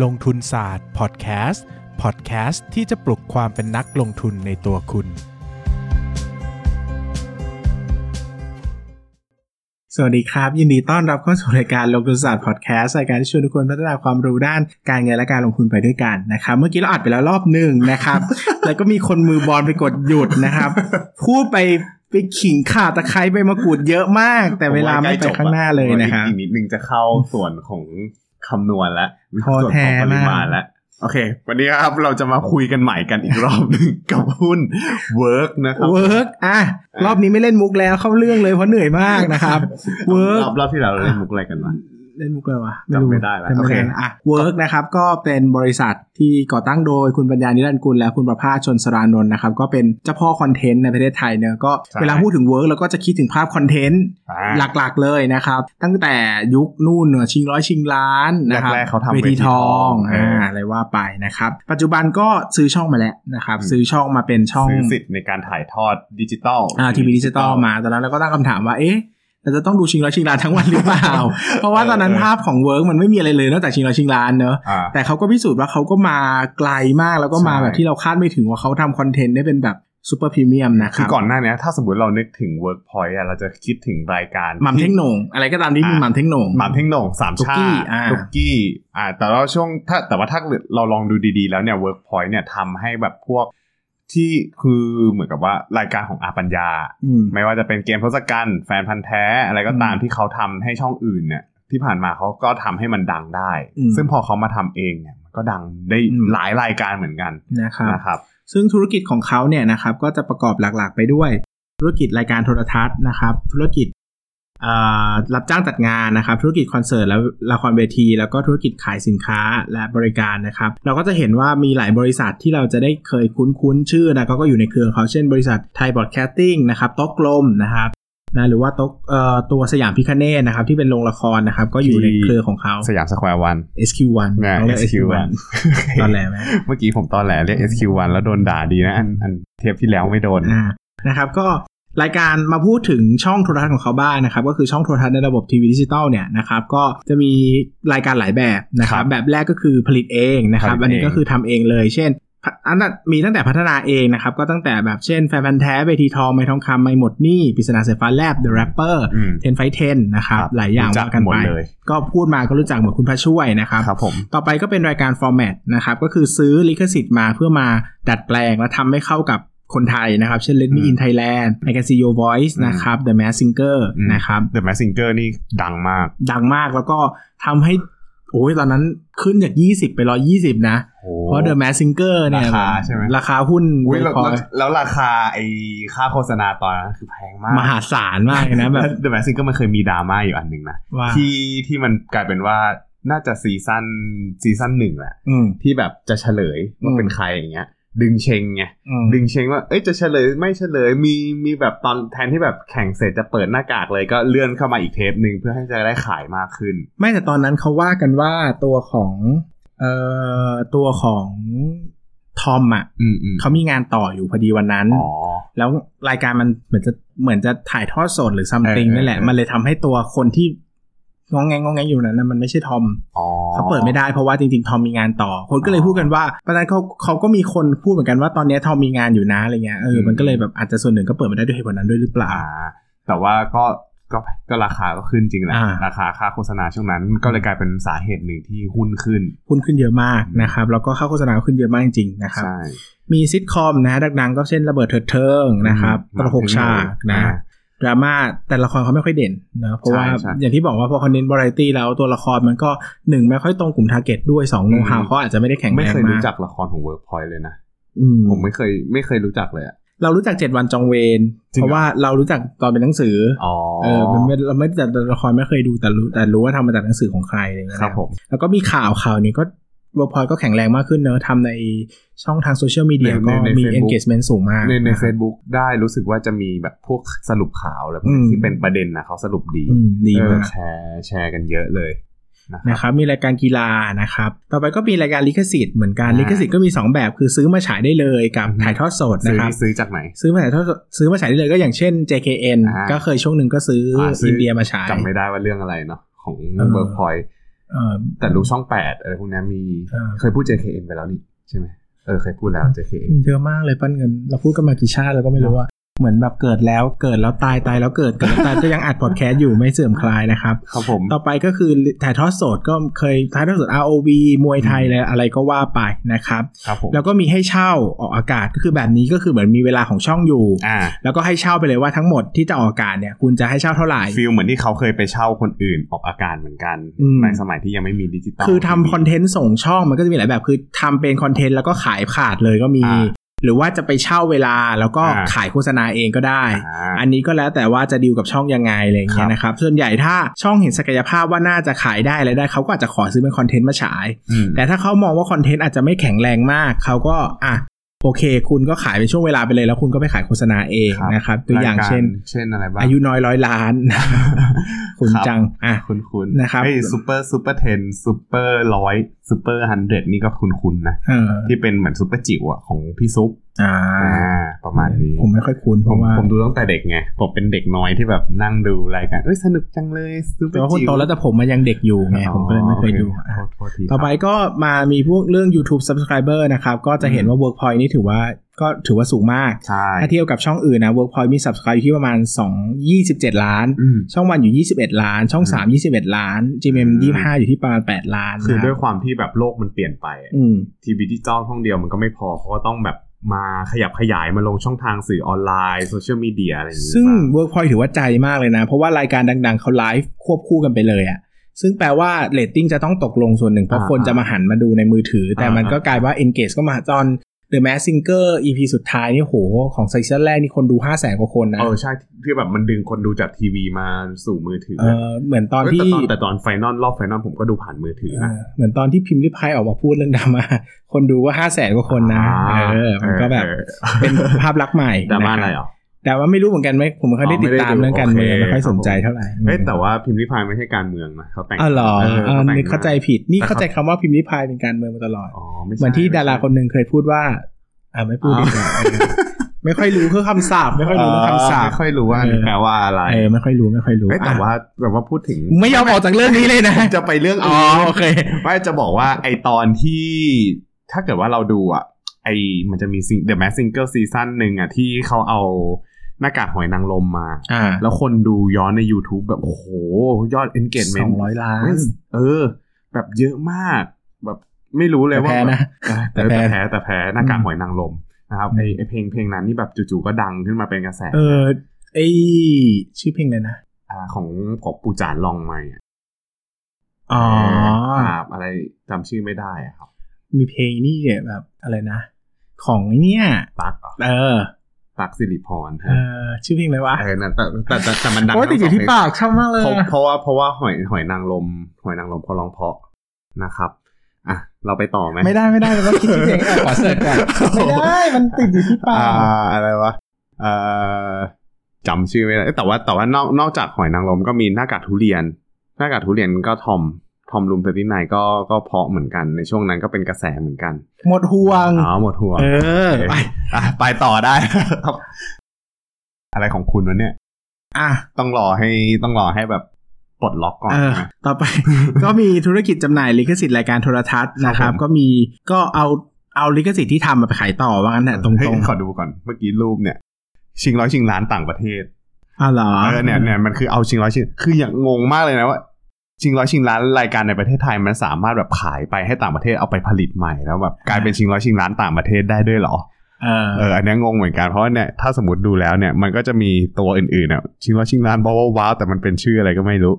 ลงทุนศาสตร์พอดแคสต์พอดแคสต์ที่จะปลุกความเป็นนักลงทุนในตัวคุณ สวัสดีครับ ยินดีต้อนรับเข้าสู่รายการลงทุนศาสตร์พอดแคสต์รายการที่ชวนทุกคนพัฒนาความรู้ด้านการเงินและการลงทุนไปด้วยกันนะครับ เมื่อกี้เราอัดไปแล้วรอบหนึ่งนะครับ แล้วก็มีคนมือบอลไปกดหยุดนะครับ พูดไปไปขิงข่าตะไคร้ใบมะกรูดเยอะมาก แต่เวลาไม่ไปข้างหน้าเลยนะครับอีกนิดนึงจะเข้าส่วนของ คำนวณแล้วท้อส่วนแท้ของปริมาณมากแล้วโอเค วันนี้ครับเราจะมาคุยกันใหม่กันอีกรอบหนึงกับหุ้น Work นะครับ Workอะรอบนี้ไม่เล่นมุกแล้วเข้าเรื่องเลยเพราะเหนื่อยมากนะครับ Work รอบรอบที่เราเล่นมุกอะไรกันมา เล่นมุกเลยวะจำไม่ได้แล้วจำไม่โอเคได้แล้วอะ Work นะครับก็เป็นบริษัทที่ก่อตั้งโดยคุณปัญญานิรันดร์กุลและคุณประภาสชลศรานนท์นะครับก็เป็นเจ้าพ่อคอนเทนต์ในประเทศไทยเนอะก็เวลาพูดถึง Work เราก็จะคิดถึงภาพคอนเทนต์อ่าหลักๆเลยนะครับ ตั้งแต่ยุคนู่นเนอะชิงร้อยชิงล้านนะครับแรกๆเขาทำเวทีทองเวทีทองอ่าเออออะไรว่าไปนะครับ ปัจจุบันก็ซื้อช่องมาแล้วนะครับอืมซื้อช่องมาเป็นช่องซื้อสิทธิ์ในการถ่ายทอดดิจิตอลอ่าทีวีดิจิตอลมาตอนนั้นเราก็ตั้งคำถามว่าเอ๊ะ เราจะต้องดูชิงร้อยชิงล้านทั้งวันหรือเปล่า เพราะว่าตอนนั้นเออภาพของ Work มันไม่มีอะไรเลยนอกจากชิงร้อยชิงล้านเนอะอ่าแต่เขาก็พิสูจน์ว่าเขาก็มาไกลมากแล้วก็มาใช่แบบที่เราคาดไม่ถึงว่าเขาทำคอนเทนต์ได้เป็นแบบ super premium นะครับ คือก่อนหน้านี้ถ้าสมมติเรานึกถึง Workpoint อะเราจะคิดถึงรายการหม่ำเท่งโหน่งอะไรก็ตามที่มีอ่าหม่ำเท่งโหน่งหม่ำเท่งโหน่งสามตุ๊กชากี้ติอ่าตุกกี้อ่าแต่ว่าช่วงถ้าแต่ว่าถ้าเราลองดูดีๆ แล้วเนี่ย Workpoint เนี่ยทำให้แบบพวก ที่คือเหมือนกับว่ารายการของอาปัญญาอืมไม่ว่าจะเป็นเกมทศกัณฐ์แฟนพันธุ์แท้อะไรก็ตามอืมที่เขาทำให้ช่องอื่นเนี่ยที่ผ่านมาเขาก็ทำให้มันดังได้อืมซึ่งพอเขามาทำเองเนี่ยมันก็ดังได้อืมหลายรายการเหมือนกันนะครับนะครับ ซึ่งธุรกิจของเขาเนี่ยนะครับก็จะประกอบหลักๆ ไปด้วย ธุรกิจรายการโทรทัศน์นะครับ ธุรกิจอ่า รับจ้างจัดงานนะครับ ธุรกิจคอนเสิร์ตและละครเวที แล้วก็ธุรกิจขายสินค้าและบริการนะครับ เราก็จะเห็นว่ามีหลายบริษัทที่เราจะได้เคยคุ้นๆชื่อนะก็ก็อยู่ในเครือของเขาเช่นบริษัท Thai Broadcasting นะครับโต๊ะกลมนะครับนะหรือว่าโต๊ะเอ่อตัวสยามพิฆเนศนะครับ ที่เป็นโรงละครนะครับ ก็อยู่ในเครือของเขาสยามสแควร์วัน SQ1 นะต้องเรียก SQ1 ตอนแรกไหมเมื่อกี้ผมตอนแหลเรียก SQ1 แล้วโดนด่าดีนะอันอันเทปที่แล้วไม่โดนอ่านะครับก็ รายการมาพูดถึงช่องโทรทัศน์ของเขาบ้างนะครับ ก็คือช่องโทรทัศน์ในระบบทีวีดิจิตอลเนี่ยนะครับก็จะมีรายการหลายแบบนะคครัรับบแบบแรกก็คือผลิตเองนะครับผลิตเองอันนี้ก็คือทำเองเลย เช่นพะอันนั้นมีตั้งแต่พัฒนาเองนะครับ ก็ตั้งแต่แบบเช่นแฟนพันธุ์แท้เวทีทองไมค์ทองคำไมค์หมดหนี้ปริศนาสายฟ้าแลบ The Rapper อืม Ten Fight Ten นะครับครับหลายอย่างรู้จักว่ากันหมดไปเลยก็พูดมาก็รู้จักเหมือนคุณพระช่วยนะครับครับผมต่อไปก็เป็นรายการฟอร์แมตนะครับ ก็คือซื้อลิขสิทธิ์มาเพื่อมาดัดแปลงและทำให้เข้ากับ คนไทยนะครับ เช่น Let Me อืม In Thailand I Can See Your Voice อืมนะครับ The Mask Singer อืมนะครับ The Mask Singer นี่ดังมาก ดังมากแล้วก็ทำให้โอ้ยตอนนั้นขึ้นจาก 20 ไป 120 นะโอ้เพราะ The Mask Singer เนี่ยราคาใช่ไหมราคาหุ้นอุ๊ยแล้วพอแล้วแล้วราคาไอ้ค่าโฆษณาตอนนั้นคือแพงมาก มหาศาลมากเลยนะแบบ The Mask Singer มันเคยมีดราม่าอยู่อันหนึ่งนะว่าที่ที่มันกลายเป็นว่าน่าจะซีซั่นซีซั่นหนึ่งแหละอืมที่แบบจะเฉลยว่าอืมเป็นใครอย่างเงี้ย ดึงเชงไงอืมดึงเชงว่าเอ้ยจะเฉลยไม่เฉลยมีมีแบบตอนแทนที่แบบแข่งเสร็จจะเปิดหน้ากากเลยก็เลื่อนเข้ามาอีกเทปหนึ่งเพื่อให้จะได้ขายมากขึ้น ไม่แต่ตอนนั้นเขาว่ากันว่าตัวของเอ่อตัวของทอมอะอืมอืมเขามีงานต่ออยู่พอดีวันนั้นอ๋อแล้วรายการมันเหมือนจะเหมือนจะถ่ายทอดสดหรือซัมติงเออนั่นแหละเออมันเลยทำให้ตัวคนที่ งองแงงงองแงงอยู่นั้นนะมันไม่ใช่ทอมอ๋อเขาเปิดไม่ได้เพราะว่าจริงๆทอมมีงานต่อ คนก็เลยอ๋อพูดกันว่าตอนนั้นเขาเขาก็มีคนพูดเหมือนกันว่าตอนนี้ทอมมีงานอยู่นะอะไรเงี้ยเอออืมมันก็เลยแบบอาจจะส่วนหนึ่งก็เปิดไม่ได้ด้วยเหตุผลนั้นด้วยหรือเปล่าอ่าแต่ว่าก็ก็ก็ราคาก็ขึ้นจริงแหละอ่าราคาค่าโฆษณาช่วงนั้น ก็เลยกลายเป็นสาเหตุหนึ่งที่หุ้นขึ้น หุ้นขึ้นเยอะมากนะครับ แล้วก็ค่าโฆษณาก็ขึ้นเยอะมากจริงๆนะครับใช่มีซิทคอมนะดังๆก็เช่นระเบิดเถิดเทิงนะครับอืมตลกหกฉากนะอ่า ดราม่าแต่ละครเขาไม่ค่อยเด่นนะเพราะว่าใช่ใช่อย่างที่บอกว่าพอคอนเทนต์วาไรตี้แล้วตัวละครมันก็หนึ่งไม่ค่อยตรงกลุ่ม target ด้วยสองโน้ตฮาวอืมเขาอาจจะไม่ได้แข็งไม่แรงเคยมารู้จักละครของ Workpoint เลยนะอืมผมไม่เคยไม่เคยรู้จักเลยอะเรารู้จักเจ็ดวันจองเวรจริงเหรอเพราะว่าเรารู้จักตอนเป็นหนังสืออ๋อเออมันไม่เราไม่แต่ละครไม่เคยดูแต่รู้แต่รู้ว่าทำมาจากหนังสือของใครอะไรอย่างเงี้ยครับผมแล้วก็มีข่าวข่าวนี้ก็ วอร์พอยก็แข็งแรงมากขึ้นเนอะทำในช่องทางโซเชียลมีเดียในก็ในมี Facebook engagement สูงมาก ในในนะครับ Facebook ได้รู้สึกว่าจะมีแบบพวกสรุปข่าวอะไรพวกนี้อืมที่เป็นประเด็นนะเขาสรุปดีอืมดีเออมากแชร์แชร์กันเยอะเลยนะครับนะครับมีรายการกีฬานะครับ ต่อไปก็มีรายการลิขสิทธิ์เหมือนกันอ่าลิขสิทธิ์ก็มี 2 แบบคือซื้อมาฉายได้เลยกับอือฮึถ่ายทอดสดซื้นะครับซื้อจากไหน ซื้อมาถ่ายทอดสดซื้อมาฉายได้เลยก็อย่างเช่น JKN อ่าก็เคยช่วงหนึ่งก็ซื้ออาซื้ออิอินเดียมาฉายจำไม่ได้ว่าเรื่องอะไรเนาะของเออเบิร์กพอยเเออ แต่รู้ช่องแปดอะไรพวกนี้มีเออเคยพูด JKN ไปแล้วนี่ใช่ไหมเออเคยพูดแล้ว JKN เยอะมากเลยปั้นเงิน เราพูดกันมากี่ชาติเราก็ไม่รู้ว่า เหมือนแบบเกิดแล้วเกิดแล้วตายตายแล้วเกิดเกิดแล้วตายก็ยังอัดพอดแคสต์อยู่ไม่เสื่อมคลายนะครับครับผมต่อไปก็คือถ่ายทอดสดก็เคยถ่ายทอดสด ROV มวยไทยอะไรอะไรก็ว่าไปนะครับครับผมแล้วก็มีให้เช่าออกอากาศก็คือแบบนี้ก็คือเหมือนมีเวลาของช่องอยู่อ่าแล้วก็ให้เช่าไปเลยว่าทั้งหมดที่จะออกอากาศเนี่ยคุณจะให้เช่าเท่าไหร่ feel เหมือนที่เขาเคยไปเช่าคนอื่นออกอากาศเหมือนกันอืมในสมัยที่ยังไม่มีดิจิตอลคือทำคอนเทนต์ส่งช่องมันก็จะมีหลายแบบคือทำเป็นคอนเทนต์แล้วก็ขายขาดเลยก็มีอ่า หรือว่าจะไปเช่าเวลาแล้วก็อ่าขายโฆษณาเองก็ได้อ่าอันนี้ก็แล้วแต่ว่าจะดีลกับช่องยังไงอะไรอย่างเงี้ยนะครับส่วนใหญ่ถ้าช่องเห็นศักยภาพว่าน่าจะขายได้อะไรได้เขาก็อาจจะขอซื้อเป็นคอนเทนต์มาฉายอืมแต่ถ้าเขามองว่าคอนเทนต์อาจจะไม่แข็งแรงมากเขาก็อะ โอเค คุณก็ขายเป็นช่วงเวลาไปเลย แล้วคุณก็ไปขายโฆษณาเองครับนะครับ ตัวอย่างรายการเช่น เช่นอะไรบ้างอายุน้อยร้อยล้านคุณครับจังอะคุณคุณนะครับเฮ้ย Super Super Ten Super ร้อยซูเปอร์ฮันเดนี่ก็คุณคุณนะเออที่เป็นเหมือนซูเปอร์จิ๋วอะของพี่ซุป อ่าอ่า ประมาณนี้ ผมไม่ค่อยคุ้นเพผมราะว่าผมดูตั้งแต่เด็กไง ผมเป็นเด็กน้อยที่แบบนั่งดูรายการเอ้ยสนุกจังเลยซูเปอแต่ร์ว่าคุณจิ๋วโตแล้วแต่ผมมันยังเด็กอยู่ไง ผมก็เลยไม่เคยดูโออะโทษโทษทีต่อไปครับก็มามีพวกเรื่อง YouTube Subscriber นะครับ ก็จะเห็นอืมว่า Workpoint นี่ถือว่าก็ถือว่าสูงมากใช่ถ้าเทียบกับช่องอื่นนะ Workpoint มี Subscribe อยู่ที่ประมาณ 2 27 ล้านอืมช่องวันอยู่ 21 ล้าน ช่องอืม3 21 ล้าน GMM อืม25 อยู่ที่ประมาณ 8 ล้าน คือนะด้วยความที่แบบโลกมันเปลี่ยนไปอะอืมทีวีดิจิตอลช่องเดียวมันก็ไม่พอเขาก็ต้องแบบ มาขยับขยายมาลงช่องทางสื่อออนไลน์โซเชียลมีเดียอะไรอย่างนี้ซึ่งบ้าง Workpoint ถือว่าใจมากเลยนะ เพราะว่ารายการดัง ๆเขาไลฟ์ควบคู่กันไปเลยอะซึ่งแปลว่าเรตติ้งจะต้องตกลงส่วนหนึ่งเพราะอ่าคนจะมาหันมาดูในมือถือ แต่อ่ามัมันก็กลายว่า engage ก็มาตอน The Mask Singer EP สุดท้ายนี่โหของซีซั่นแรกนี่คนดู5 0 0แสนกว่าคนนะ เออ ใช่ ที่แบบมันดึงคนดูจากทีวีมาสู่มือถือ เออ เหมือนตอนเฮ้ยที่แต่ตอนแต่ตอน final รอบ final ผมก็ดูผ่านมือถือเอนะอเหมือนตอนที่พิมรี่พายออกมาพูดเรื่องดราม่าคนดูก็ห้าแสนกว่าคนนะอ่าเออ มันก็แบบเออเป็นภาพลักษณ์ใหม่ดราม่านะคอะไรบเหรอ แต่ว่าไม่รู้เหมือนกันไหมผมไม่ค่อยได้อ๋อติดตามไม่ได้ดูเรื่องการเมืองโอเคไม่ค่อยสนใจครับผมเท่าไหร่เฮ้ยแต่ว่าพิมรี่พายไม่ใช่การเมืองนะเขาแต่งอ๋อเหรอเอออ่าเขาแต่งนึกเข้าใจผิดนี่เข้าใจคำว่าพิมรี่พายเป็นการเมืองมาตลอดอ๋อไม่ใช่เหมือนที่ไใช่ดาราคนหนึ่งเคยพูดว่าอ่าไม่พูดดีกว่าเออไม่ค่อยรู้คือคำสาปไม่ค่อยรู้เรื่องคำสาปไม่ค่อยรู้ว่าเออแปลว่าอะไรเออไม่ค่อยรู้ไม่ค่อยรู้เฮ้ยแต่อะว่าแต่ว่าพูดถึง ไม่ยอมออกจากเรื่องนี้เลยนะ จะไปเรื่องอ๋ออื่นโอเคไม่จะบอกว่าไอตอนที่ถ้าเกิดว่าเราดูอะไอมันจะมี The Mask Singer ซีซั่นหนึ่งอะที่เขาเอา หน้ากากหอยนางรมมาอ่าแล้วคนดูย้อนใน YouTube แบบ โอ้โห ยอดส engagement องร้อยล้าน เออ แบบเยอะมาก แบบไม่รู้เลยแต่ว่าแพ้นะเออแต่แต่แพ้แพ้แต่แพ้หน้ากากอืมหอยนางรมนะครับไอไอเพลงเพลงนั้นนี่แบบจู่ๆก็ดังขึ้นมาเป็นกระแส เออไอชื่อเพลงเลยนะาของของปูจานลองไหมอะอ๋อครับอะไรจำชื่อไม่ได้อะครับ มีเพลงนี่แบบอะไรนะ ของไอ้เนี่ยตักเหรอเออ ตักสิริพรเออชื่อเพลงอะไรวะเออนั่นแต่แต่แต่แต่มันดังโอ้ยติดอยู่ที่ปากชอบมากเลยเพราะอะเพราะว่าเพราะว่าหอยหอยนางรมหอยนางรมเขาร้องเพราะนะครับอะเราไปต่อไหมไม่ได้ไม่ได้เราต้องคิดที่เพลงก่อนขอ search ก่อนไม่ได้มันติดอยู่ที่ปากอ่าอะไรวะเอ่อจำชื่อไม่ได้เอ้ยแต่ว่าแต่ว่านอกนอกจากหอยนางรมก็มีหน้ากากทุเรียน หน้ากากทุเรียนก็ทอม ทอม Room Thirty Nine ก็ก็เพราะเหมือนกันในช่วงนั้นก็เป็นกระแสเหมือนกัน หมดห่วงอ๋อหมดหัวเออโอเคไปอะไปต่อได้ครับ อะไรของคุณวะเนี่ย อะต้องรอให้ต้องรอให้แบบปลดล็อกก่อนเออใช่ไหมต่อไป ก็มีธุรกิจจำหน่ายลิขสิทธิ์รายการโทรทัศน์นะครับผมก็มีก็เอาเอาลิขสิทธิ์ที่ทำมาไปขายต่อว่างั้นแหละตรงเฮ้ยๆขอดูก่อนเมื่อกี้รูปเนี่ย ชิงร้อยชิงล้านต่างประเทศอ๋อเหรอเออเนี่ยเนี่ยมันคือเอาชิงร้อยชิงคืออย่างงงมากเลยนะว่า ชิงร้อยชิงล้านรายการในประเทศไทยมันสามารถแบบขายไปให้ต่างประเทศเอาไปผลิตใหม่แล้วแบบกลายเป็นชิงร้อยชิงล้านต่างประเทศได้ด้วยเหรอเออเอออันเนี้ยงงเหมือนกันเพราะว่าเนี่ยถ้าสมมติดูแล้วเนี่ยมันก็จะมีตัวอื่นๆอะชิงร้อยชิงล้านว้าวว้าวแต่มันเป็นชื่ออะไรก็ไม่รู้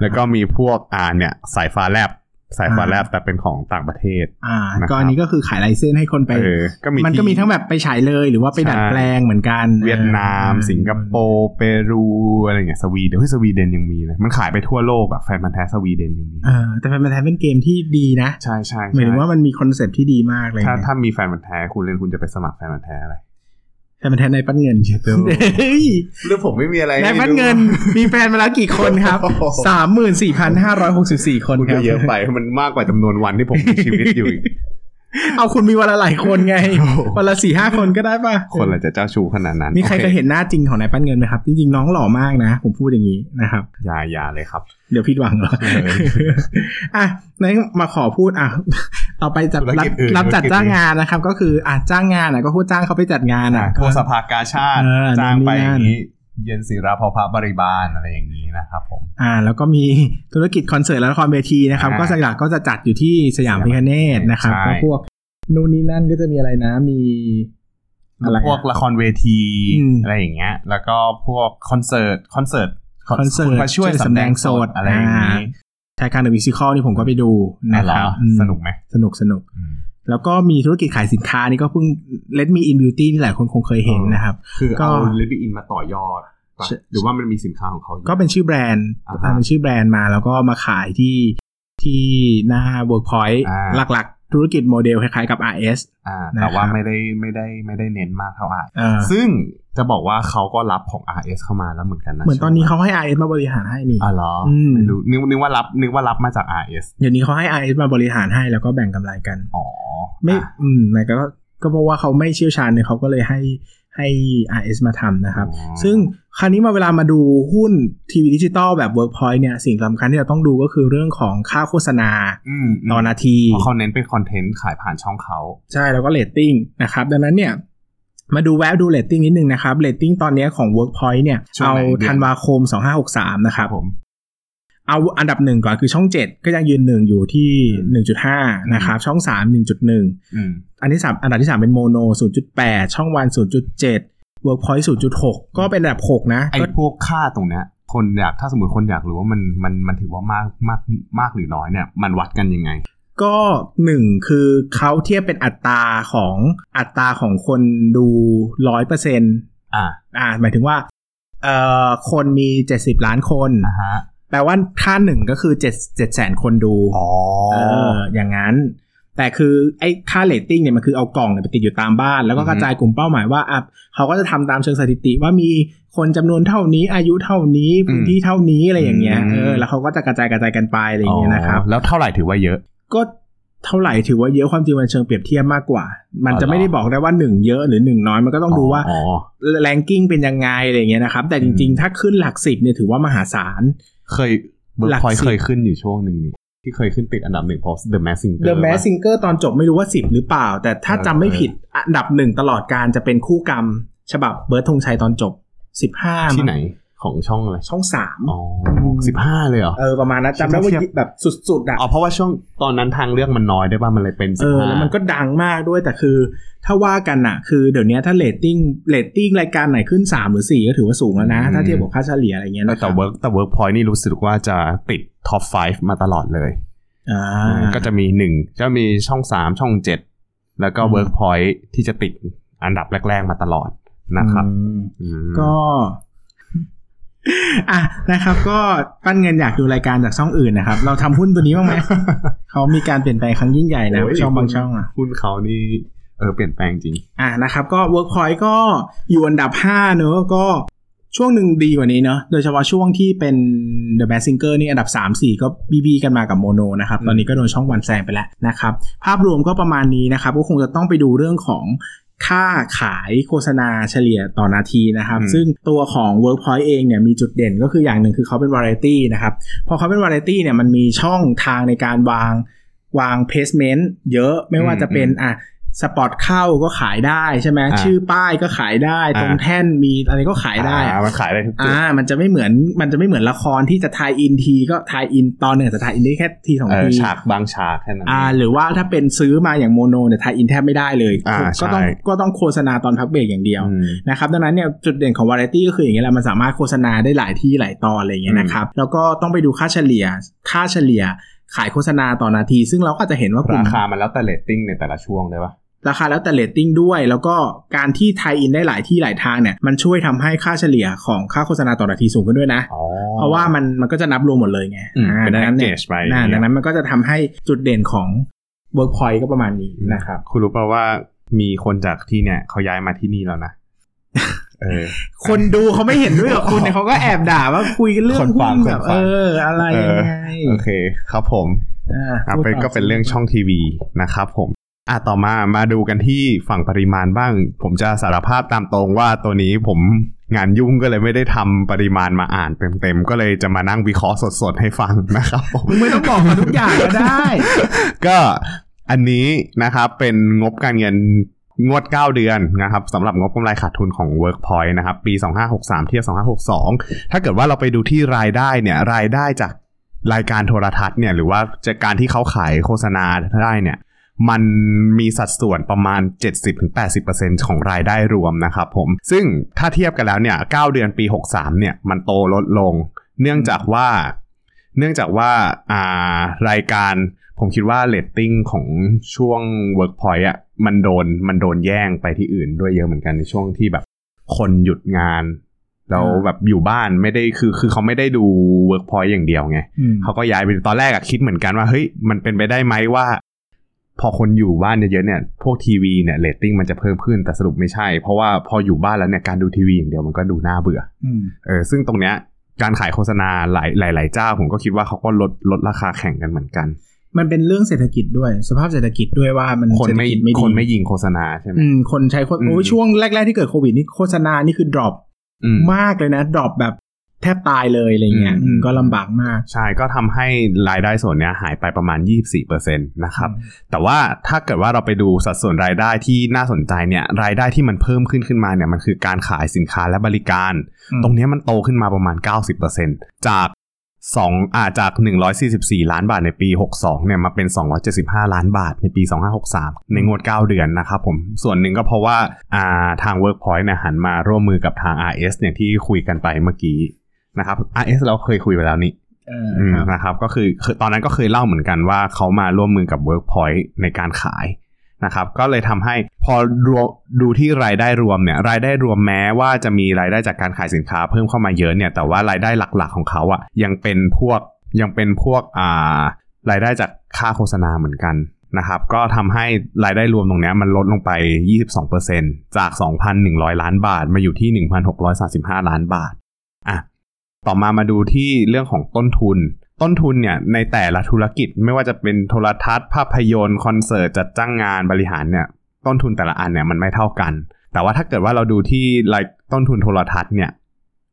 แล้วก็มีพวกอ่าเนี่ยสายฟ้าแลบ สายฟ้าแลบแต่เป็นของต่างประเทศ อ่านะครับก็อันนี้ก็คือขายไลเซนส์ให้คนไปเออก็มีมันก็มีที่ทั้งแบบไปฉายเลยหรือว่าไปดัดใช่แปลงเหมือนกัน เวียดนามเออสิงคโปร์เปรูอะไรอย่างเงี้ยสวีเดนเฮ้ยสวีเดนยังมีเลยมันขายไปทั่วโลกอะแฟนพันธ์แท้สวีเดนยังมีเออแต่แฟนมันธุ์แท้เป็นเกมที่ดีนะ ใช่ใช่หมายถึงใช่ว่ามันมีคอนเซปต์ที่ดีมากเลย ถ้านะถ้ามีแฟนพันธ์แท้คุณเล่นคุณจะไปสมัครแฟนพันธ์แท้อะไร แฟนมันธุ์แท้ในปั้นเงินเดี๋ยวเฮ้ยเรื่องผมไม่มีอะไรในปั้นเงิน มีแฟนมาแล้วกี่คนครับโอ้โหสามหมื่นสี่พันห้าร้อยหกสิบสี่คนคุณครัก็บเยอะไปมันมากกว่าจำนวนวันที่ผมมีชีวิตอยู่อีก เอาคุณมีวันละหลายคนไงวันละสี่ห้าคนก็ได้ป่ะ คนละจะเจ้าชู้ขนาดนั้น มีใครโอเคยเห็นหน้าจริงของนายปั้นเงินไหมครับ จริงๆน้องหล่อมากนะ ผมพูดอย่างนี้นะครับ อย่าอย่าเลยครับ เดี๋ยวผิดหวังเหรอเอออะนั้นมาขอพูดอะต่อไปจัดธุรรับกิจอื่นรับจัดธุรกิจจ้างงานนะครับ ก็คืออะจ้างงานอะก็พูดจ้างเขาไปจัดงานอะพวกสภากาชาติเออจ้างไปนู่นนี่นั่นอย่างนี้ เย็นศิราพอพระบริบาลอะไรอย่างนี้นะครับผม อ่า แล้วก็มีธุรกิจคอนเสิร์ตและละครเวทีนะครับอ่าก็หลักๆก็จะจัดอยู่ที่สยามพิคเนตนะครับใช่ก็พวกนู่นนี่นั่นก็จะมีอะไรนะมีอะไรอะพวกละครเวทีอืมอะไรอย่างเงี้ย แล้วก็พวกคอนเสิร์ตคอนเสิร์ตคอนเสิร์ตคุณมาช่วยช่วยสำแดงสสดดอะไรอย่างนี้ชายกลาง The Musical นี่ผมก็ไปดูนะครับอ๋อเหรออืมสนุกไหมสนุกสนุกอืม แล้วก็มีธุรกิจขายสินค้านี่ก็เพิ่ง Let Me In Beauty นี่หลายคนคงเคยเห็นนะครับ คือก็เอาเ Let Me In มาต่อยอดปะใช่หรือว่ามันมีสินค้าของเขาอยู่ก็เป็นชื่อแบรนด์อ่าฮะเป็นชื่อแบรนด์มาแล้วก็มาขายที่ที่หน้า Workpoint อ่าหลักๆ ธุรกิจโมเดลคล้ายๆกับ RS อ่านะครับแต่ว่าไม่ได้ไม่ได้ไม่ได้เน้นมากเท่าอะเออซึ่งจะบอกว่าเขาก็รับของ RS เข้ามาแล้วเหมือนกันนะเหมือนตอนนี้เขาให้ RS มาบริหารให้นี่อ๋อเหรออมไม่รู้นึกนึกว่ารับนึกว่ารับมาจาก RS เดี๋ยวนี้เขาให้ RS มาบริหารให้แล้วก็แบ่งกำไรกันอ๋อไม่อะอืมแต่ก็ก็เพราะว่าเขาไม่เชี่ยวชาญเนี่ยเขาก็เลยให้ให้ RS มาทำนะครับอ๋อซึ่ง คราวนี้มาเวลามาดูหุ้นทีวีดิจิตอลแบบ Workpoint เนี่ยสิ่งสำคัญที่เราต้องดูก็คือเรื่องของค่าโฆษณาอืมต่อนาทีเพราะเขาเน้นเป็นคอนเทนต์ขายผ่านช่องเขา ใช่แล้วก็เรตติ้งนะครับ ดังนั้นเนี่ยมาดูแวะดูเรตติ้งนิดนึงนะครับเรตติ้งตอนนี้ของ Workpoint เนี่ยช่วงเอาไหนเดือนธันวาคม 2563 นะครับผม เอาอันดับหนึ่งก่อนคือช่อง 7 ก็ยังยืนหนึ่งอยู่ที่ 1.5 นะครับ ช่อง 3 1.1อืมอันที่สามอันดับที่ 3 เป็นโมโน 0.8 ช่องวัน 0.7 Workpoint 0.6 ก็เป็นอันดับ 6 นะไอ้ก็พวกค่าตรงเนี้ยคนอยากถ้าสมมติคนอยากรู้ว่ามันมันมันถือว่ามากมากมากหรือน้อยเนี่ยมันวัดกันยังไง ก็หนึ่งคือเขาเทียบเป็นอัตราของอัตราของคนดูร้อยเปอร์เซ็นต์อ่าอ่าหมายถึงว่าเอ่อคนมีเจ็ดสิบล้านคนอ่าฮะแปลว่าค่าหนึ่งก็คือเจ็ดเจ็ดแสนคนดู อ๋อเอออย่างนั้น แต่คือไอ้ค่าเรตติ้งเนี่ยมันคือเอากล่องเนี่ยไปติดอยู่ตามบ้าน แล้วก็กระจายกลุ่มเป้าหมายว่าอะเขาก็จะทำตามเชิงสถิติว่ามีคนจำนวนเท่านี้ อายุเท่านี้พื้นที่เท่านี้อะไรอย่างเงี้ยเออแล้วเขาก็จะกระจายกระจายกันไปอะไรอย่างเงี้ยนะครับแล้วเท่าไหร่ถือว่าเยอะ ก็เท่าไหร่ถือว่าเยอะความจริงมันเชิงเปรียบเทียบมากกว่า มันอ๋อจะไม่ได้บอกได้ว่าหนึ่งเยอะหรือหนึ่งน้อยมันก็ต้องดูว่าอ๋อแรงกิ้งเป็นยังไงอะไรอย่างเงี้ยนะครับ แต่จริงๆ ถ้าขึ้นหลักสิบเนี่ยถือว่ามหาศาลเคยเบิร์หลักกพอยสิบเคยขึ้นอยู่ช่วงหนึ่งนี่ ที่เคยขึ้นติดอันดับหนึ่งเพราะ The Mask Singer The Mask Singer ตอนจบไม่รู้ว่าสิบหรือเปล่า แต่ถ้าเออจำไม่ผิดอันดับหนึ่งตลอดการจะเป็นคู่กรรม ฉบับเบิร์ดธงชัยตอนจบสิบห้าที่ไหน ของช่องอะไรช่องสามอ๋อสิบห้าเลยเหรอเออประมาณนั้นจำได้ว่าเทียบแบบสุดๆอะอ๋อเพราะว่าช่วงตอนนั้นทางเลือกมันน้อยได้ป่ะมันเลยเป็นเอสิบอห้าแล้วมันก็ดังมากด้วยแต่คือ ถ้าว่ากันอะ คือเดี๋ยวนี้ถ้าเรตติ้งเรตติ้งรายการไหนขึ้น3หรือ4ก็ถือว่าสูงแล้วนะ ถ้าเทียบกับค่าเฉลี่ยอะไรเงี้ยนะแต่ Work แต่เวิร์กพอยนี่รู้สึกว่าจะติด top 5 มาตลอดเลยอ่าก็จะมีหนึ่งจะมีช่องสามช่องเจ็ดแล้วก็อืมเวิร์กพอยที่จะติดอันดับแรก ๆ มาตลอดนะครับอืมอืมก็ อะนะครับ ก็ปั้นเงินอยากดูรายการจากช่องอื่นนะครับ เราทำหุ้นตัวนี้บ้างไหมเขามีการเปลี่ยนแปลงครั้งยิ่งใหญ่นะโยช่องบางช่องอะหุ้นเขานี่เออเปลี่ยนแปลงจริง อะนะครับ ก็ Workpoint ก็อยู่อันดับ5เนอะก็ช่วงหนึ่งดีกว่านี้เนอะโดยเฉพาะช่วงที่เป็น The Mask Singer นี่อันดับ 3 4 ก็บีบีกันมากับโมโนนะครับ ตอนนี้ก็โดนช่องวันแซงไปแล้วนะครับ ภาพรวมก็ประมาณนี้นะครับ ก็คงจะต้องไปดูเรื่องของ ค่าขายโฆษณาเฉลี่ยต่อนาทีนะครับอืมซึ่งตัวของ Workpoint เองเนี่ยมีจุดเด่นก็คืออย่างหนึ่งคือเขาเป็น Variety นะครับ พอเขาเป็น Variety เนี่ยมันมีช่องทางในการวางวาง placement เยอะไม่ว่าจะเป็นอะ สปอตเข้าก็ขายได้ใช่ไหมอ่าชื่อป้ายก็ขายได้ตรงอ่าแท่นมีอะไรก็ขายได้อ่ามันขายได้ทุกจุดอ่ามันจะไม่เหมือนมันจะไม่เหมือนละครที่จะทายอินทีก็ทายอินตอนหนึ่งแต่ทายอินได้แค่ทีสองเออทีฉากบางฉากแค่นั้นอ่าเองหรือว่าถ้าเป็นซื้อมาอย่างโมโนเนี่ยทายอินแทบไม่ได้เลยอ่าก็ต้องใช่ก็ต้องโฆษณาตอนพักเบรกอย่างเดียวอืมนะครับดังนั้นเนี่ยจุดเด่นของวาไรตี้ก็คืออย่างเงี้ยแหละมันสามารถโฆษณาได้หลายที่หลายตอนอะไรอย่างเงี้ยนะครับแล้วก็ต้องไปดูค่าเฉลี่ยค่าเฉลี่ยขายโฆษณาต่อนาที ซึ่งเราก็อาจจะเห็นว่ากลุ่รามคามันแล้วแต่เรตติ้งในแต่ละช่วงเลยปะ ราคาแล้วแต่เรตติ้งด้วย แล้วก็การที่ไทยอินได้หลายที่หลายทางเนี่ยมันช่วยทำให้ค่าเฉลี่ยของค่าโฆษณาต่อนาทีสูงขึ้นด้วยนะอ๋อเพราะว่ามันมันก็จะนับรวมหมดเลยไงอืมอ่าเป็นดังนั้นเนี่ย package ไปน่าดังนั้นมันก็จะทำให้จุดเด่นของ Workpoint ก็ประมาณนี้นะครับคุณรู้ป่าว่ามีคนจากที่เนี่ยเขาย้ายมาที่นี่แล้วนะเออคนดูเขาไม่เห็นด้วยกับคุณเนี่ยเขาก็แอบด่าว่าคุยกันเรื่องคนฟัหุ้งนแบบคนฟัเองออะไรเออยังไงโอเค ครับผมอ่าอะพูดเป็นต่ก็เป็นเรื่องช่องทีวีนะครับผม อะต่อมามาดูกันที่ฝั่งปริมาณบ้าง ผมจะสารภาพตามตรงว่าตัวนี้ผมงานยุ่งก็เลยไม่ได้ทำปริมาณมาอ่านเต็มๆ ก็เลยจะมานั่งวิเคราะห์สดๆ ให้ฟังนะครับผมมึงไม่ต้องบอกมาทุกอย่างก็ได้ ก็อันนี้นะครับเป็นงบการเงินงวด 9 เดือนนะครับสำหรับงบกำไรขาดทุนของ Workpoint นะครับปี 2563 เทียบ 2562 ถ้าเกิดว่าเราไปดูที่รายได้เนี่ยรายได้จากรายการโทรทัศน์เนี่ยหรือว่าจากการที่เขาขายโฆษณาได้เนี่ย มันมีสัดส่วนประมาณ 70-80%ของรายได้รวมนะครับผม ซึ่งถ้าเทียบกันแล้วเนี่ย 9 เดือนปี 63 เนี่ย มันโตลดลง เนื่องจากว่า เนื่องจากว่า อ่า รายการ ผมคิดว่าเรตติ้งของช่วง Workpoint อะ มันโดน มันโดนแย่งไปที่อื่นด้วยเยอะเหมือนกันในช่วงที่แบบ คนหยุดงานแล้วอ่าแบบอยู่บ้านไม่ได้คือคือเขาไม่ได้ดู Workpoint อย่างเดียวไงอืมเขาก็ย้ายไปตอนแรกอะคิดเหมือนกันว่า เฮ้ย มันเป็นไปได้ไหมว่า พอคนอยู่บ้านเยอะๆเนี่ย พวกทีวีเนี่ยเรตติ้งมันจะเพิ่มขึ้นแต่สรุปไม่ใช่ เพราะว่าพออยู่บ้านแล้วเนี่ยการดูทีวีอย่างเดียวมันก็ดูน่าเบื่ออืมเออซึ่งตรงเนี้ยการขายโฆษณาหลายหลายหลายเจ้า ผมก็คิดว่าเขาก็ลดลดราคาแข่งกันเหมือนกัน มันเป็นเรื่องเศรษฐกิจด้วย สภาพเศรษฐกิจด้วยว่ามันคนเศรษฐไม่กิจไม่ดีคนไม่ยิงโฆษณาใช่ไหมอืมคนใช้โฆษอืมโอ้ยช่วงแรก ๆที่เกิดโควิดนี่โฆษณานี่คือ drop อืมมากเลยนะ drop แบบ แทบตายเลยอะไรเงี้ยอืมอืมก็ลำบากมาก ใช่ก็ทำให้รายได้ส่วนเนี้ยหายไปประมาณ 24%นะครับ แต่ว่าถ้าเกิดว่าเราไปดูสัดส่วนรายได้ที่น่าสนใจเนี่ยรายได้ที่มันเพิ่มขึ้นขึ้นมาเนี่ยมันคือการขายสินค้าและบริการอืมตรงเนี้ยมันโตขึ้นมาประมาณ 90%จาก2อ่าจาก 144 ล้านบาทในปี 62 เนี่ยมาเป็น 275 ล้านบาทในปี 2563 ในงวด 9 เดือนนะครับผม ส่วนหนึ่งก็เพราะว่าอ่าทาง Workpoint เนี่ยหันมาร่วมมือกับทาง RS อย่างที่คุยกันไปเมื่อกี้ นะครับ RS เราเคยคุยไปแล้วนี่เอออืมครับนะครับก็คือคือตอนนั้นก็เคยเล่าเหมือนกันว่าเขามาร่วมมือกับ Workpoint ในการขายนะครับก็เลยทำให้พอรวมดูที่รายได้รวมเนี่ยรายได้รวมแม้ว่าจะมีรายได้จากการขายสินค้าเพิ่มเข้ามาเยอะเนี่ยแต่ว่ารายได้หลักๆของเขาอะ่ะยังเป็นพวกยังเป็นพวกอ่ารายได้จากค่าโฆษณาเหมือนกันนะครับก็ทำให้รายได้รวมตรงเนี้ยมันลดลงไป 22%จาก 2,100 ล้านบาทมาอยู่ที่ 1,635 ล้านบาทอะ ต่อมามาดูที่เรื่องของต้นทุน ต้นทุนเนี่ยในแต่ละธุรกิจไม่ว่าจะเป็นโทรทัศน์ภาพยนตร์คอนเสิร์ตจัดจ้างงานบริหารเนี่ยต้นทุนแต่ละอันเนี่ยมันไม่เท่ากัน แต่ว่าถ้าเกิดว่าเราดูที่รายต้นทุนโทรทัศน์เนี่ย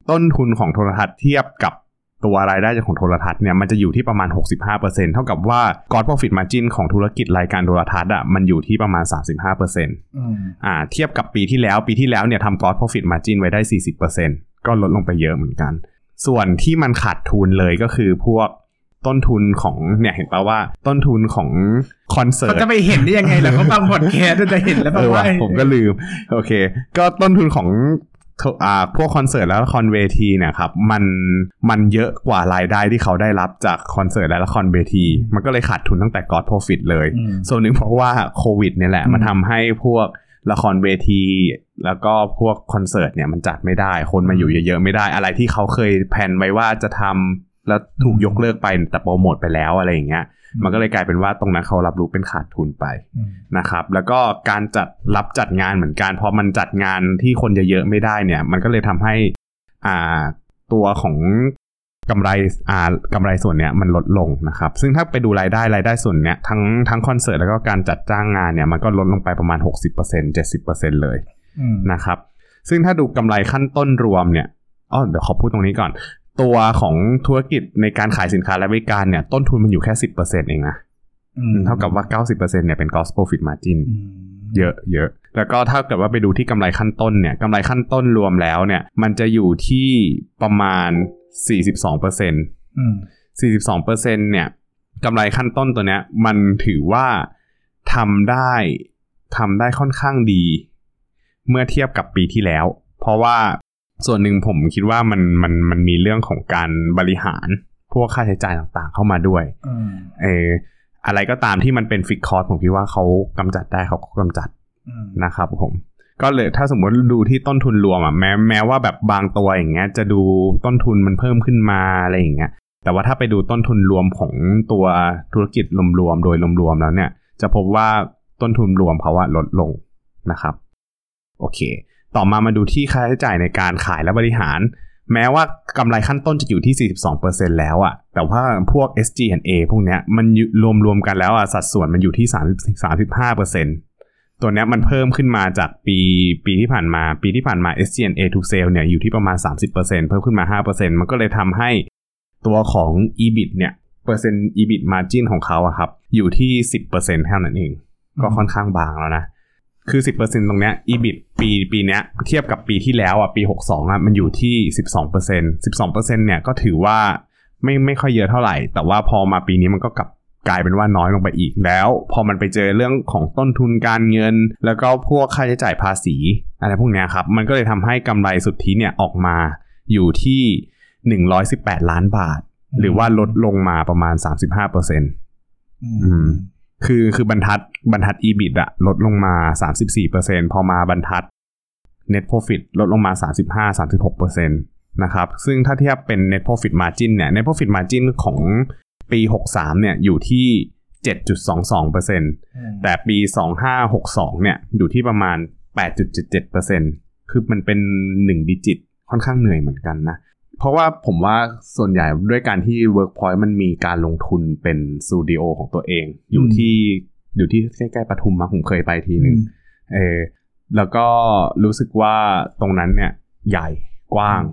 ต้นทุนของโทรทัศน์เทียบกับตัวรายได้จากของโทรทัศน์เนี่ยมันจะอยู่ที่ประมาณ 65%เท่ากับว่า God Profit Margin ของธุรกิจรายการโทรทัศน์อะมันอยู่ที่ประมาณ 35%อืมอ่าเทียบกับปีที่แล้วปีที่แล้วเนี่ยทำ gross profit margin ไว้ได้ 40%ก็ลดลงไปเยอะเหมือนกัน ส่วนที่มันขาดทุนเลยก็คือพวกต้นทุนของเนี่ยเห็นปะว่าต้นทุนของคอนเสิร์เขาตจะไปเห็นได้ยังไงล่ะเขาฟังพอดแคสต์จะเห็นแล้วแบเอบอว่าว่ะผมก็ลืม โอเค ก็ต้นทุนของอ่าพวกคอนเสิร์ตและละครเวทีเนี่ยครับมันมันเยอะกว่ารายได้ที่เขาได้รับจากคอนเสิร์ตและละครเวที มันก็เลยขาดทุนตั้งแต่ gross profit เลยอืมส่วนหนึ่งเพราะว่าโควิดเนี่ยแหละอืมมันทำให้พวก ละครเวที แล้วก็พวกคอนเสิร์ตเนี่ยมันจัดไม่ได้ คนมาอยู่เยอะๆไม่ได้ อะไรที่เขาเคยแผนไว้ว่าจะทำแล้วถูกยกเลิกไปแต่โปรโมทไปแล้วอะไรอย่างเงี้ย มันก็เลยกลายเป็นว่าตรงนั้นเขารับรู้เป็นขาดทุนไปอืมนะครับ แล้วก็การจัดรับจัดงานเหมือนกันพอมันจัดงานที่คนเยอะๆไม่ได้เนี่ย มันก็เลยทำให้อ่าตัวของ กำไรอ่ากำไรส่วนเนี้ยมันลดลงนะครับ ซึ่งถ้าไปดูรายได้รายได้ส่วนเนี้ยทั้งทั้งคอนเสิร์ตแล้วก็การจัดจ้างงานเนี่ยมันก็ลดลงไปประมาณ 60% 70%เลยอืมนะครับ ซึ่งถ้าดูกำไรขั้นต้นรวมเนี่ยอ๋อเดี๋ยวขอพูดตรงนี้ก่อน ตัวของธุรกิจในการขายสินค้าและบริการเนี่ย ต้นทุนมันอยู่แค่10%เองนะอืมเท่ากับว่า90%เนี่ยเป็น gross profit margin อืมเยอะเยอะ แล้วก็ถ้าเกิดว่าไปดูที่กำไรขั้นต้นเนี่ยกำไรขั้นต้นรวมแล้วเนี่ย มันจะอยู่ที่ประมาณ 42เปอร์เซ็นต์อืม42เปอร์เซ็นต์เนี่ยกำไรขั้นต้นตัวเนี้ย มันถือว่าทำได้ทำได้ค่อนข้างดี เมื่อเทียบกับปีที่แล้ว เพราะว่าส่วนหนึ่งผมคิดว่ามันมันมันมีเรื่องของการบริหาร พวกค่าใช้จ่ายต่างๆ เข้ามาด้วยอืมเอออะไรก็ตามที่มันเป็นฟิกคอร์สผมคิดว่าเขากำจัดได้เขาก็กำจัดอืมนะครับผม ก็เลยถ้าสมมติดูที่ต้นทุนรวมอะแม้แม้ว่าแบบบางตัวอย่างเงี้ยจะดูต้นทุนมันเพิ่มขึ้นมาอะไรอย่างเงี้ยแต่ว่าถ้าไปดูต้นทุนรวมของตัวธุรกิจรวมๆโดยรวมๆแล้วเนี่ย จะพบว่าต้นทุนรวมเขาว่าลดลงนะครับ โอเค ต่อมามาดูที่ค่าใช้จ่ายในการขายและบริหาร แม้ว่ากำไรขั้นต้นจะอยู่ที่ 42%แล้วอะแต่ว่าพวก SG&A พวกเนี้ยมันรวมรวมๆกันแล้วอะสัดส่วนมันอยู่ที่ 30 35% ตัวเนี้ยมันเพิ่มขึ้นมาจากปีปีที่ผ่านมาปีที่ผ่านมา SG&A to sale เนี่ยอยู่ที่ประมาณ 30%เพิ่มขึ้นมา 5%มันก็เลยทำให้ตัวของ EBIT เนี่ยเปอร์เซ็นต์ EBIT margin ของเขาอะครับ อยู่ที่ 10%เท่านั้นเอง ก็ค่อนข้างบางแล้วนะ คือ 10%ตรงเนี้ย EBIT ปีปีเนี้ยเทียบกับปีที่แล้วอะปี 62อะมันอยู่ที่ 12% 12%เนี่ยก็ถือว่าไม่ไม่ค่อยเยอะเท่าไหร่ แต่ว่าพอมาปีนี้มันก็กลับ กลายเป็นว่าน้อยลงไปอีกแล้ว พอมันไปเจอเรื่องของต้นทุนการเงิน แล้วก็พวกค่าใช้จ่ายภาษีอะไรพวกเนี้ยครับ มันก็เลยทำให้กำไรสุทธิเนี่ยออกมาอยู่ที่ 118 ล้านบาท หรือว่าลดลงมาประมาณ 35%ออืมคือคือบรรทัดบรรทัด EBIT อะลดลงมา 34%พอมาบรรทัด Net Profit ลดลงมา 35-36%นะครับ ซึ่งถ้าเทียบเป็น Net Profit Margin เนี่ย Net Profit Margin ของ ปี 63 เนี่ยอยู่ที่ 7.22%แต่ปี 2562 เนี่ยอยู่ที่ประมาณ 8.77%คือมันเป็น 1 ดิจิตค่อนข้างเหนื่อยเหมือนกันนะ เพราะว่าผมว่าส่วนใหญ่ด้วยการที่ Workpoint มันมีการลงทุนเป็นสตูดิโอของตัวเอง อยู่อืมที่อยู่ที่ใกล้ๆปทุมมาผมเคยไปทีหนึ่งเออแล้วก็รู้สึกว่าตรงนั้นเนี่ยใหญ่กว้าง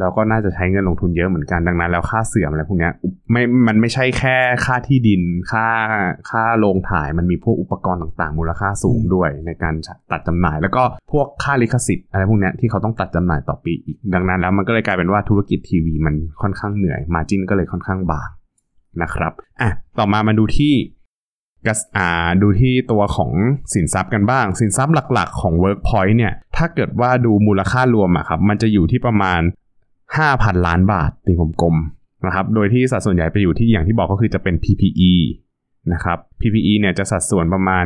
แล้วก็น่าจะใช้เงินลงทุนเยอะเหมือนกันดังนั้น แล้วค่าเสื่อมอะไรพวกเนี้ยไม่ มันไม่ใช่แค่ค่าที่ดิน ค่าค่าโรงถ่ายมันมีพวกอุปกรณ์ต่างๆ มูลค่าสูงด้วยในการตัดจำหน่าย แล้วก็พวกค่าลิขสิทธิ์อะไรพวกเนี้ยที่เขาต้องตัดจำหน่ายต่อปีอีกดังนั้น แล้วมันก็เลยกลายเป็นว่าธุรกิจทีวีมันค่อนข้างเหนื่อยมาจินก็เลยค่อนข้างบางนะครับอะต่อมามาดูที่กัสอ่าดูที่ตัวของสินทรัพย์กันบ้าง สินทรัพย์หลักๆของ Workpoint เนี่ย ถ้าเกิดว่าดูมูลค่ารวมอะครับ มันจะอยู่ที่ประมาณ 5,000 ล้านบาทตีกลมๆนะครับ โดยที่สัดส่วนใหญ่ไปอยู่ที่อย่างที่บอกก็คือจะเป็น PPE นะครับ PPE เนี่ยจะสัดส่วนประมาณ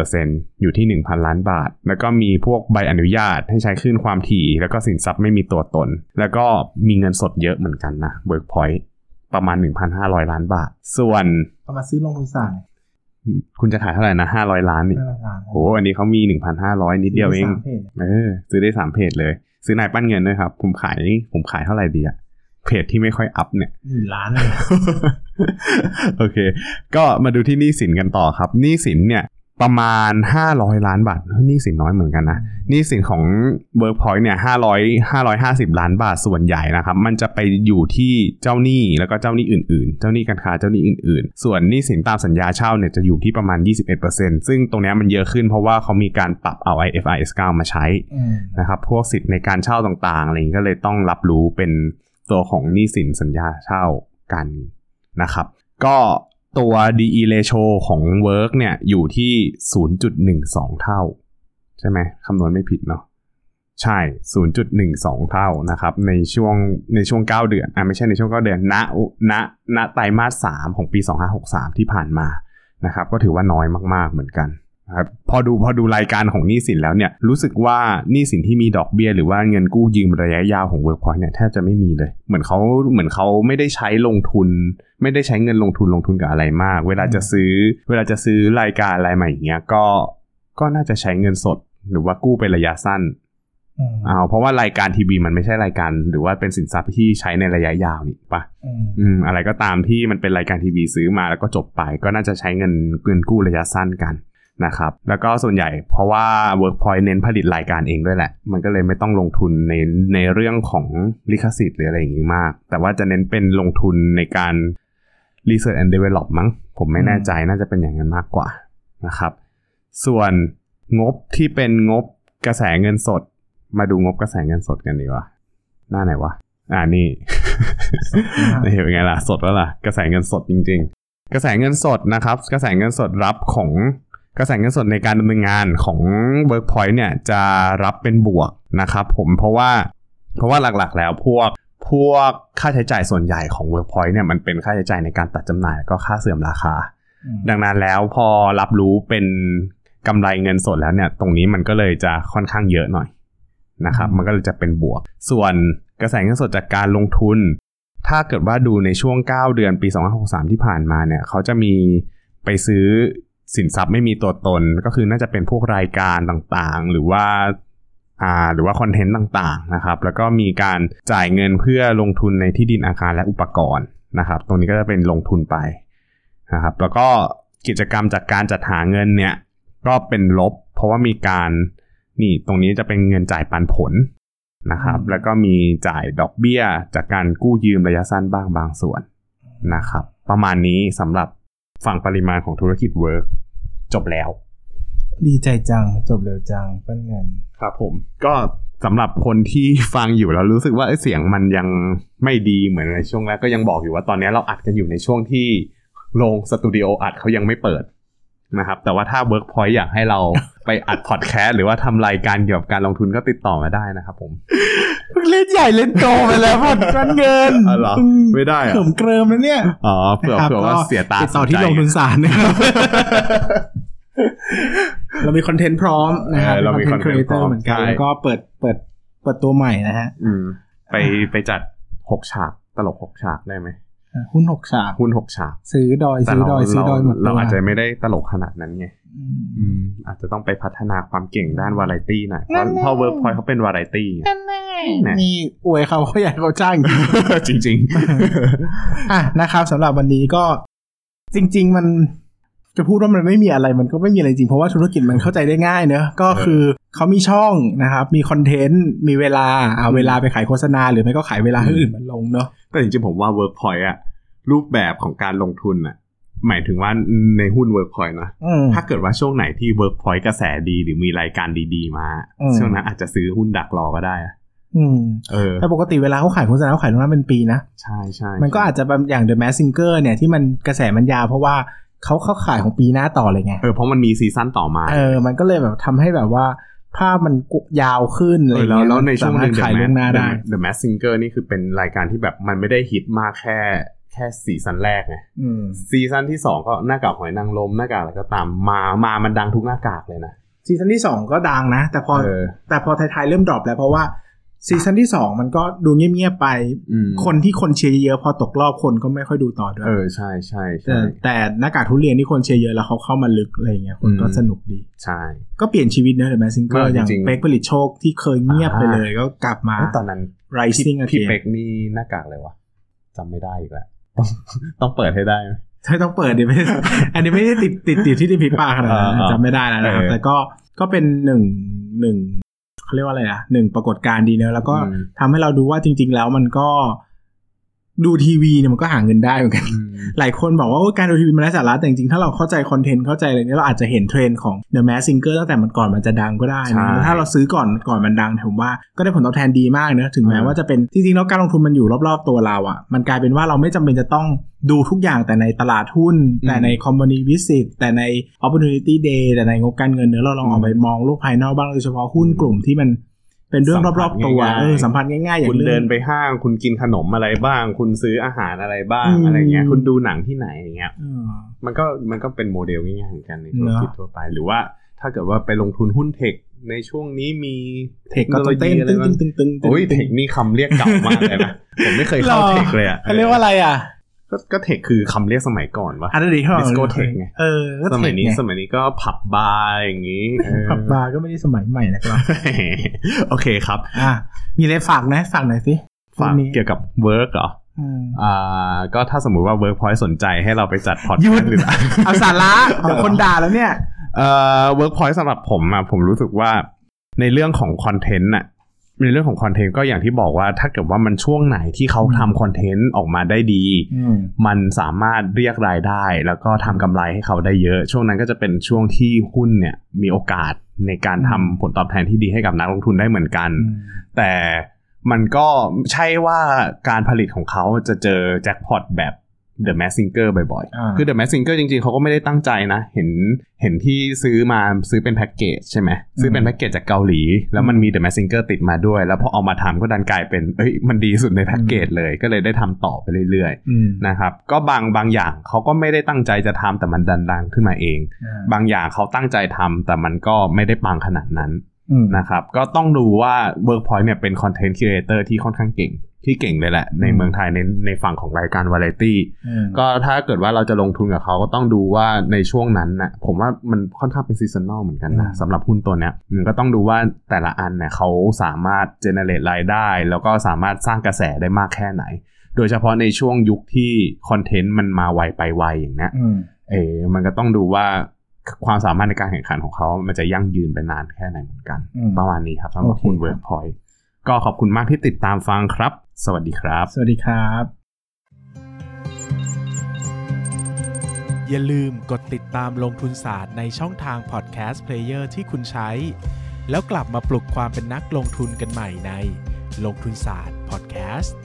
20%อยู่ที่ 1,000 ล้านบาท แล้วก็มีพวกใบอนุญาตให้ใช้คลื่นความถี่ แล้วก็สินทรัพย์ไม่มีตัวตน แล้วก็มีเงินสดเยอะเหมือนกันนะ Workpoint ประมาณ 1,500 ล้านบาท ส่วนเอามาซื้อลงทุนศาสตร์คุณจะขายเท่าไหร่นะ 500 ล้านนี่ได้ราคาโห อันนี้เขามี 1,500 นิดเดียวเองสามพจเออ ซื้อได้สามเพจเลย ซื้อนายปั้นเงินด้วยครับ ผมขายผมขายเท่าไหร่ดีอะเพจที่ไม่ค่อยอัพเนี่ยหมื่นล้านเลยโอเค ก็มาดูที่หนี้สินกันต่อครับหนี้สินเนี่ย ประมาณ 500 ล้านบาทเฮ้ยหนี้สินน้อยเหมือนกันนะหนี้สินของ Workpoint เนี่ย500 550 ล้านบาทส่วนใหญ่นะครับ มันจะไปอยู่ที่เจ้าหนี้แล้วก็เจ้าหนี้อื่นๆ เจ้าหนี้การค้าเจ้าหนี้อื่นๆ ส่วนหนี้สินตามสัญญาเช่าเนี่ยจะอยู่ที่ประมาณ 21%ซึ่งตรงเนี้ยมันเยอะขึ้นเพราะว่าเขามีการปรับเอา IFRS 9 มาใช้อืมนะครับพวกสิทธิ์ในการเช่าต่างๆอะไรอย่างนี้ก็เลยต้องรับรู้เป็นตัวของหนี้สินสัญญาเช่ากันนะครับ ก็ ตัว DE ratio ของ Work เนี่ยอยู่ที่ 0.12 เท่า ใช่ไหมคำนวณไม่ผิดเนาะใช่ 0.12 เท่านะครับ ในช่วงในช่วง 9 เดือนอะไม่ใช่ในช่วง 9 เดือนณณณไตรมาส 3 ของปี 2563 ที่ผ่านมานะครับ ก็ถือว่าน้อยมาก ๆ เหมือนกัน ครับพอดูพอดูรายการของหนี้สินแล้วเนี่ยรู้สึกว่าหนี้สินที่มีดอกเบี้ย หรือว่าเงินกู้ยืมระยะยาวของ Workpoint เนี่ยแทบจะไม่มีเลย เหมือนเขาเหมือนเขาไม่ได้ใช้ลงทุน ไม่ได้ใช้เงินลงทุนลงทุนกับอะไรมาก เวลาจะซื้อ เวลาจะซื้อรายการอะไรใหม่อย่างเงี้ยก็ก็น่าจะใช้เงินสด หรือว่ากู้เป็นระยะสั้นอืมเอาเพราะว่ารายการทีวีมันไม่ใช่รายการ หรือว่าเป็นสินทรัพย์ที่ใช้ในระยะยาวนี่ปะอืมอืมอะไรก็ตามที่มันเป็นรายการทีวีซื้อมาแล้วก็จบไป ก็น่าจะใช้เงินเงินกู้ระยะสั้นกัน นะครับแล้วก็ส่วนใหญ่เพราะว่า Workpoint เน้นผลิตรายการเองด้วยแหละ มันก็เลยไม่ต้องลงทุนในในเรื่องของลิขสิทธิ์หรืออะไรอย่างนี้มาก แต่ว่าจะเน้นเป็นลงทุนในการ Research and Develop มั้ง ผมไม่แน่ใจน่าจะเป็นอย่างนั้นมากกว่านะครับ ส่วนงบที่เป็นงบกระแสเงินสด มาดูงบกระแสเงินสดกันดีกว่า หน้าไหนวะ อ่านี่เป็นไงล่ะ สดแล้วล่ะ กระแสเงินสดจริง ๆ กระแสเงินสดนะครับ กระแสเงินสดรับของ กระแสเงินสดในการดำเนินงานของ Workpoint เนี่ยจะรับเป็นบวกนะครับผมเพราะว่าเพราะว่าหลักๆ แล้วพวกพวกค่าใช้จ่ายส่วนใหญ่ของ Workpoint เนี่ยมันเป็นค่าใช้จ่ายในการตัดจำหน่ายแล้วก็ค่าเสื่อมราคาอืมดังนั้นแล้วพอรับรู้เป็นกำไรเงินสดแล้วเนี่ยตรงนี้มันก็เลยจะค่อนข้างเยอะหน่อยนะครับมันก็เลยจะเป็นบวก ส่วนกระแสเงินสดจากการลงทุน ถ้าเกิดว่าดูในช่วง 9 เดือนปี 2563 ที่ผ่านมาเนี่ยเขาจะมีไปซื้อ สินทรัพย์ไม่มีตัวตนก็คือน่าจะเป็นพวกรายการต่างๆ หรือว่าอ่าหรือว่าคอนเทนต์ต่างๆนะครับ แล้วก็มีการจ่ายเงินเพื่อลงทุนในที่ดินอาคารและอุปกรณ์นะครับ ตรงนี้ก็จะเป็นลงทุนไปนะครับ แล้วก็กิจกรรมจากการจัดหาเงินเนี่ยก็เป็นลบ เพราะว่ามีการนี่ตรงนี้จะเป็นเงินจ่ายปันผลนะครับอืมแล้วก็มีจ่ายดอกเบี้ยจากการกู้ยืมระยะสั้นบ้างบางส่วนนะครับ ประมาณนี้สำหรับฝั่งปริมาณของธุรกิจ Work จบแล้ว ดีใจจังจบเร็วจังเพื่อนเงินครับผมก็สำหรับคนที่ฟังอยู่แล้วรู้สึกว่าเอ้ยเสียงมันยังไม่ดีเหมือนในช่วงแรกก็ยังบอกอยู่ว่าตอนนี้เราอัดกันอยู่ในช่วงที่โรงสตูดิโออัดเขายังไม่เปิดนะครับแต่ว่าถ้า Workpoint อยากให้เราไปอัดพอดแคสต์หรือว่าทำรายการเกี่ยวกับการลงทุนก็ติดต่อมาได้นะครับผมเล่นใหญ่เล่นโตไปแล้วหมดเพื่อนเงินอ๋อเหรอไม่ได้เหรอเขิมเกริมแล้วเนี่ยอ๋อเผื่อนะครับเผื่อว่าก็เสียตาติดต่อที่สลใจงทุนศาลนะครับ เรามีคอนเทนต์พร้อมนะครับเออเรามีคอนเทนต์ครีเอเตอ content พร้อร์มเหมือนกันใช่แล้วก็เปิดเปิดเปิดตัวใหม่นะฮะอืมไปไปจัดหกฉากตลกหกฉากได้ไหมอะหุ้นหกฉากหุ้นหกฉากซื้อดอยแต่ซื้อเราดอยซื้อดอยหมดเราตัวอาจจะไม่ได้ตลกขนาดนั้นไงอืมอืมอาจจะต้องไปพัฒนาความเก่งด้านวาไรตี้หน่อยเพราะเพราะเวิร์กพอยเขาเป็นวาไรตี้นี่อวยเขาเขาอยากให้เขาจ้างจริงอะนะครับสำหรับวันนี้ก็จริง ๆ มัน จะพูดว่ามันไม่มีอะไรมันก็ไม่มีอะไรจริง เพราะว่าธุรกิจมันเข้าใจได้ง่ายเนอะก็คือเขามีช่องนะครับ มีคอนเทนต์ มีเวลาเอาเวลาไปขายโฆษณา หรือไม่ก็ขายเวลาให้อื่นมันลงเนอะๆแต่จริงๆผมว่าเวิร์กพอยอะรูปแบบของการลงทุนอะหมายถึงว่าในหุ้นเวิร์กพอยนะอืมถ้าเกิดว่าช่วงไหนที่เวิร์กพอยกระแสดีหรือมีรายการดีๆ มาอืมช่วงนั้นอาจจะซื้อหุ้นดักรอก็ได้อะอืมเออแต่ปกติเวลาเขาขายโฆษณาเขาขายล่วงหน้าเป็นปีนะ ใช่ใช่มันก็อาจจะแบบอย่าง The Mask Singer เนี่ยที่มันกระแสมันยาวเพราะว่า เขาเขาขายของปีหน้าต่อเลยไงเออเพราะมันมีซีซั่นต่อมาเออมันก็เลยแบบทำให้แบบว่าภาพมันกุยาวขึ้นอะไรเออเงี้แล้วยแล้วในช่วงหนึ่งสามารถขายล่วงหน้าได้ The Mask Singer นี่คือเป็นรายการที่แบบมันไม่ได้ฮิตมากแค่แค่ซีซั่นแรกไงอืมซีซั่นที่สองก็หน้ากากหอยนางรมหน้ากากอะไรก็ตามมามามันดังทุกหน้ากากเลยนะซีซั่นที่สองก็ดังนะ แต่พอเออแต่พอท้ายๆเริ่ม drop แล้วเพราะว่า ซีซั่นที่สองมันก็ดูเงียบๆไปอืมคนที่คนเชียร์เยอะๆพอตกรอบคนก็ไม่ค่อยดูต่อด้วย เออใช่ใช่แต่ใช่แต่หน้ากากทุเรียนที่คนเชียร์เยอะแล้วเขาเข้ามาลึกอะไรเงี้ยคนก็อืมสนุกดี ใช่ ก็เปลี่ยนชีวิตเนอะ The Mask Singer อย่างจริงๆเป๊กผลิตโชคที่เคยเงียบไปอ่าเลยก็กลับมาเอ้ยตอนนั้น rising พี่ again เป็กนี่หน้ากากอะไรวะจำไม่ได้อีกแล้วต้องต้องเปิดให้ได้ไหมใช่ต้องเปิดดิไม่อันนี้ไม่ได้ติดติดติดที่ริมฝีปากขนาดนั้นอ่าจำไม่ได้แล้วนะครับเออแต่ก็ก็เป็นหนึ่งหนึ่ง เขาเรียกว่าอะไรอะหนึ่งปรากฏการณ์ดีเนอะแล้วก็อืมทำให้เราดูว่าจริง ๆ แล้วมันก็ ดูทีวีเนี่ยมันก็หาเงินได้เหมือนกันอืมหลายคนบอกว่าโอ้ยการดูทีวีมันไร้สาระแต่จริงๆ ถ้าเราเข้าใจคอนเทนต์เข้าใจอะไรเนี้ยเราอาจจะเห็นเทรนด์ของ The Mask Singer ตั้งแต่มันก่อนมันจะดังก็ได้ใช่นะแล้วถ้าเราซื้อก่อนก่อนมันดังผมว่าก็ได้ผลตอบแทนดีมากเนอะถึงแม้อืมว่าจะเป็นจริงๆแล้วการลงทุนมันอยู่รอบๆตัวเราอะ่ะ มันกลายเป็นว่าเราไม่จำเป็นจะต้องดูทุกอย่างแต่ในตลาดหุ้น แต่ใน Company Visit แต่ใน Opportunity Day แต่ในงบการเงินเนอะเราลองออกไปมองโลกภายนอกบ้างโดยเฉพาะหุ้นกลุ่มที่มัน เป็นเรื่องรอบๆตัวเออสัมผัสง่ายๆอย่าคุณงเดิเรื่อนงไปห้างคุณกินขนมอะไรบ้าง คุณซื้ออาหารอะไรบ้างอืมอะไรเงี้ย คุณดูหนังที่ไหนอย่างเงี้ยเออมันก็มันก็เป็นโมเดลง่ายๆเหมือนกันในธุรเนอะกิจทั่วไป หรือว่าถ้าเกิดว่าไปลงทุนหุ้น tech ในช่วงนี้มีเธคก็ต้องเต้นเทคโโลยีตึ้งอะไรตึ้งตึ้งตึ้งโอ้ยเธคนี่คำเรียกเก่ามากเลยนะผมไม่เคยเข้าเธคเลยอะเขาเรียกว่าอะไรอะ ก็ก็เธคคือคำเรียกสมัยก่อนวะอันนี้เขาบอก discotheque ไงเออก็สมัยนี้เธคไงสมัยนี้ก็ผับบาร์อย่างงี้เออผับบาร์ก็ไม่ได้สมัยใหม่นะครับ โอเคครับ อะมีอะไรฝากนะฝากหน่อยสิฝากวันนี้เกี่ยวกับ WORK เหรออืมอ่าก็ถ้าสมมุติว่า Workpoint สนใจให้เราไปจัดพอดหยุแคดสต์หรือเอาสาระเดี๋ยวคนด่าแล้วเนี่ยเอ่อ Workpoint สำหรับผมอะผมรู้สึกว่าในเรื่องของคอนเทนต์อะ ในเรื่องของคอนเทนต์ก็อย่างที่บอกว่าถ้าเกิดว่ามันช่วงไหนที่เขาอืมทำคอนเทนต์ออกมาได้ดีอืมมันสามารถเรียกรายได้ แล้วก็ทำกำไรให้เขาได้เยอะ ช่วงนั้นก็จะเป็นช่วงที่หุ้นเนี่ยมีโอกาสในการทำผลตอบแทนที่ดีให้กับนักลงทุนได้เหมือนกัน แต่มันก็ใช่ว่าการผลิตของเขาจะเจอแจ็คพอตแบบ The Mask Singer บ่อยอ่าๆคือ The Mask Singer จริงๆ เขาก็ไม่ได้ตั้งใจนะ เห็นเห็นที่ซื้อมาซื้อเป็นแพ็กเกจใช่ไหม ซื้อเป็นแพ็กเกจจากเกาหลี แล้วมันมี The Mask Singer ติดมาด้วย แล้วพอเอามาทำก็ดันกลายเป็น เอ้ย มันดีสุดในแพ็กเกจเลย ก็เลยได้ทำต่อไปเรื่อยอืมๆนะครับ ก็บางบางอย่างเขาก็ไม่ได้ตั้งใจจะทำแต่มันดันดังขึ้นมาเองอ่าบางอย่างเขาตั้งใจทำแต่มันก็ไม่ได้ปังขนาดนั้นอืมนะครับ ก็ต้องดูว่า Workpoint เนี่ยเป็น content creator ที่ค่อนข้างเก่ง ที่เก่งเลยแหละ ในอืมเมืองไทยในในฝั่งของรายการวาไรตี้อืมก็ถ้าเกิดว่าเราจะลงทุนกับเขาก็ต้องดูว่าในช่วงนั้นนะผมว่ามันค่อนข้างเป็น seasonal เหมือนกันนะอืมสำหรับหุ้นตัวเนี้ยมันก็ต้องดูว่าแต่ละอันเนี่ยเขาสามารถ generate รายได้ แล้วก็สามารถสร้างกระแสได้มากแค่ไหน โดยเฉพาะในช่วงยุคที่ content มันมาไวไปไวอย่างเนี้ยอืมเออมันก็ต้องดูว่าความสามารถในการแข่งขันของเขา มันจะยั่งยืนไปนานแค่ไหนเหมือนกันอืมประมาณนี้ครับสำหรับโอเคคุณครับ Workpoint ก็ขอบคุณมากที่ติดตามฟังครับ สวัสดีครับ สวัสดีครับ อย่าลืมกดติดตามลงทุนศาสตร์ในช่องทาง podcast player ที่คุณใช้ แล้วกลับมาปลุกความเป็นนักลงทุนกันใหม่ในลงทุนศาสตร์พอดแคสต์